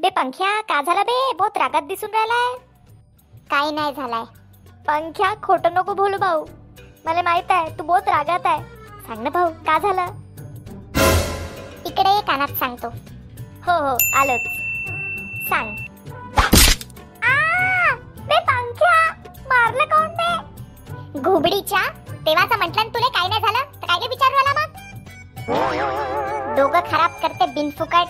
बे पंख्या का झाला बे? बहुत रागात दिसून राहिलाय. काही नाही झालाय. पंख्या खोटं नको बोलू भाऊ. मला माहीत आहे तू बहुत रागात आहे. सांग ना भाऊ का झालं? इकडे ये कानात सांगतो. हो हो आलोच. सांग. मारलं कोण घुबडीच्या तेव्हाचं म्हटलं तुला काय नाही झालं. तर काय काय विचारू आला मग? दोघं खराब करते बिनफुकट.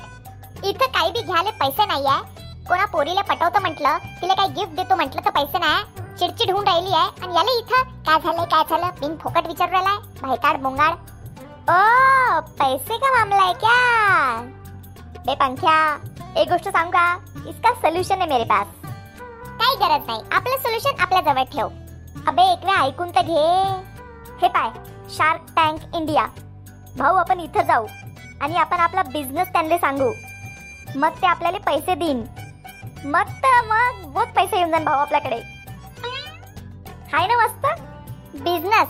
इथं काही बी घ्यायला पैसे नाही आहे कोणा पोरीला पटवतो म्हटलं तिला काही गिफ्ट देतो म्हटलं तर पैसे नाही. चिडचिड होऊन राहिली आहे आणि याला इथं काय झालंय काय झालं? बिन फुकट विचारू राहिलाय. भाईकाड बोंगाड. ओ पैसे का मामला है क्या? बे पंख्या एक गोष्ट सांगू का? इसका सोल्युशन आहे मेरे पास. काही गरज नाही. आपलं सोल्युशन आपल्या जवळ ठेव. अबे एक वेळ ऐकून तर घे. हे पाय शार्क टँक इंडिया भाऊ आपण इथं जाऊ. आणि आपण आपला बिझनेस त्यांना सांगू. मग ते आपल्याला पैसे देईन. मग तर मग बहुत पैसे येऊन जाईन भाऊ आपल्याकडे. हाय ना मस्त? बिझनेस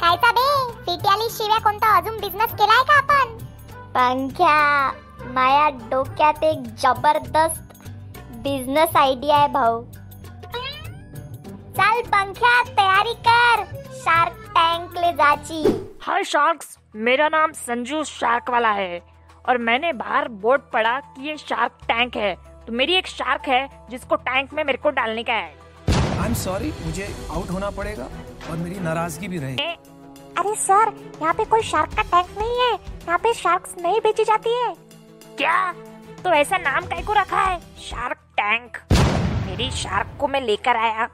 कायचा बे? सिटी आली शिव्या कोणता अजून बिझनेस केलाय का आपण? पंख्या माया डोक्यात एक जबरदस्त बिझनेस आयडिया आहे भाऊ. चल पंख्या तयारी कर. शार्क टँक ले जाची. हाय शार्क्स मेरा नाम संजू शार्क वाला है। और मैंने बाहर बोर्ड पढ़ा कि ये शार्क टैंक है। तो मेरी एक शार्क है जिसको टैंक में मेरे को डालने का है। आई एम सॉरी मुझे आउट होना पड़ेगा और मेरी नाराज़गी भी रहे अरे सर यहाँ पे कोई शार्क का टैंक नहीं है। यहाँ पे शार्क नहीं बेची जाती है। क्या? तो ऐसा नाम काय को रखा है? Shark tank. मेरी शार्क को मैं लेकर आया।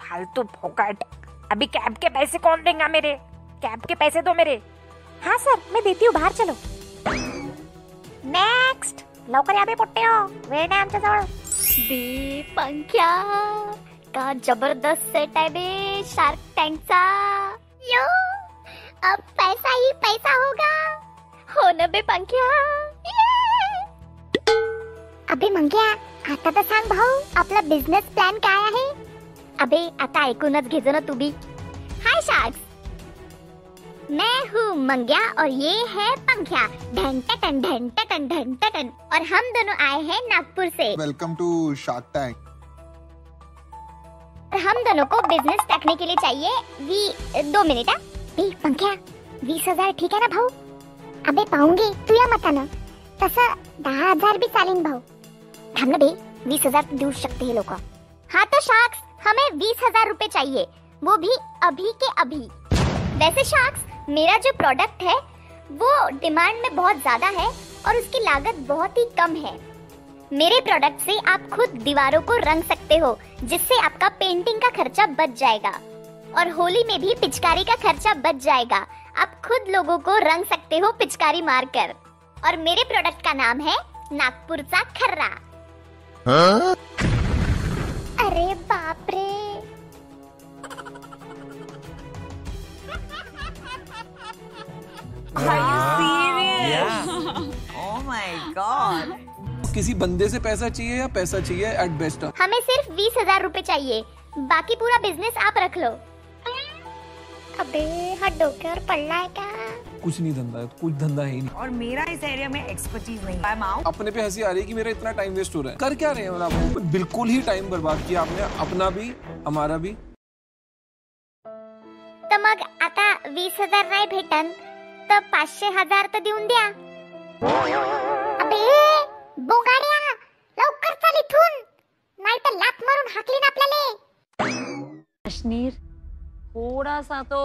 फालतू फोकट अभी कैब के पैसे कौन देगा मेरे? कैब के पैसे दो मेरे। हाँ सर मैं देती हूँ बाहर चलो। नेक्स्ट लवकर या बे पोट्टे हो। वेळ नाही आमच्या जवळ बे पंख्या का ज़बरदस्त सेट आहे बे शार्क टँकचा यो अब पैसा ही पैसा होगा। हो ना बे पंख्या? अबे मंग्या आता तर सांग भाऊ आपला बिझनेस प्लॅन काय आहे अबे आता ऐकूनच घेजो ना तू बी हाय शार्क्स मैं हूँ मंग्या और ये है पंख्या। ढन टन ढन टन ढन टन और हम दोनों आए हैं नागपुर से। वेलकम टू शार्क टैंक और हम दोनों को बिज़नेस रखने के लिए चाहिए वी दो मिनिट हाँ? बे पंख्या वीस हज़ार ठीक आहे ना भाऊ? अबे पाहूँगे तू या मतानं तसं दहा हज़ार भी चालेल भाऊ। थांब ना बे वीस हज़ार देऊ शकते हे लोक। हाँ तो शार्क्स हमें बीस हज़ार रूपए चाहिए। वो भी अभी के अभी। वैसे शार्क्स मेरा जो प्रोडक्ट है वो डिमांड में बहुत ज़्यादा है और उसकी लागत बहुत ही कम है। मेरे प्रोडक्ट से आप खुद दीवारों को रंग सकते हो जिससे आपका पेंटिंग का खर्चा बच जाएगा। और होली में भी पिचकारी का खर्चा बच जाएगा। आप खुद लोगों को रंग सकते हो पिचकारी मारकर। और मेरे प्रोडक्ट का नाम है नागपुर चा खर्रा। अरे बाप रे! Oh my god. किसी बंदे से पैसा चाहिए या पैसा चाहिए एट बेस्ट हमें सिर्फ़ बीस हज़ार रूपए चाहिए। बाकी पूरा बिज़नेस आप रख लो। अबे हाथ डोक्यावर पडलाय का कुछ नहीं धंधा है कुछ धंधा है ही नहीं। और मेरा इस एरिया में एक्सपर्टीज नहीं आई एम आउट अपने पे हँसी आ रही है कि मेरा इतना टाइम वेस्ट हो रहा है। कर क्या रहे हैं मतलब आप? बिल्कुल ही टाइम बर्बाद किया आपने अपना भी हमारा भी। तर मग आता वीस हज़ार नाही भेटन। तर पाचशे हजार तर देऊन द्या. अबे बोंगाड्या लवकर चल इथून. नाही तर लात मारून हाकलीन आपल्याला. कश्मीर थोड़ा सा तो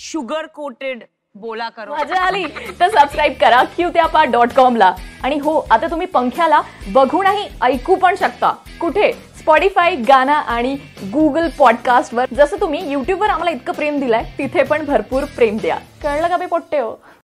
शुगर कोटेड बोला करो. मजा आली तर सबस्क्राईब करा क्यूत्यापा डॉट कॉमला आणि हो आता तुम्ही पंख्याला बघूनही ऐकू पण शकता. कुठे? स्पॉटीफाय गाना आणि गुगल पॉडकास्टवर जसं तुम्ही युट्यूबवर आम्हाला इतकं प्रेम दिलंय तिथे पण भरपूर प्रेम द्या. कळलं का बे पोट्टे हो?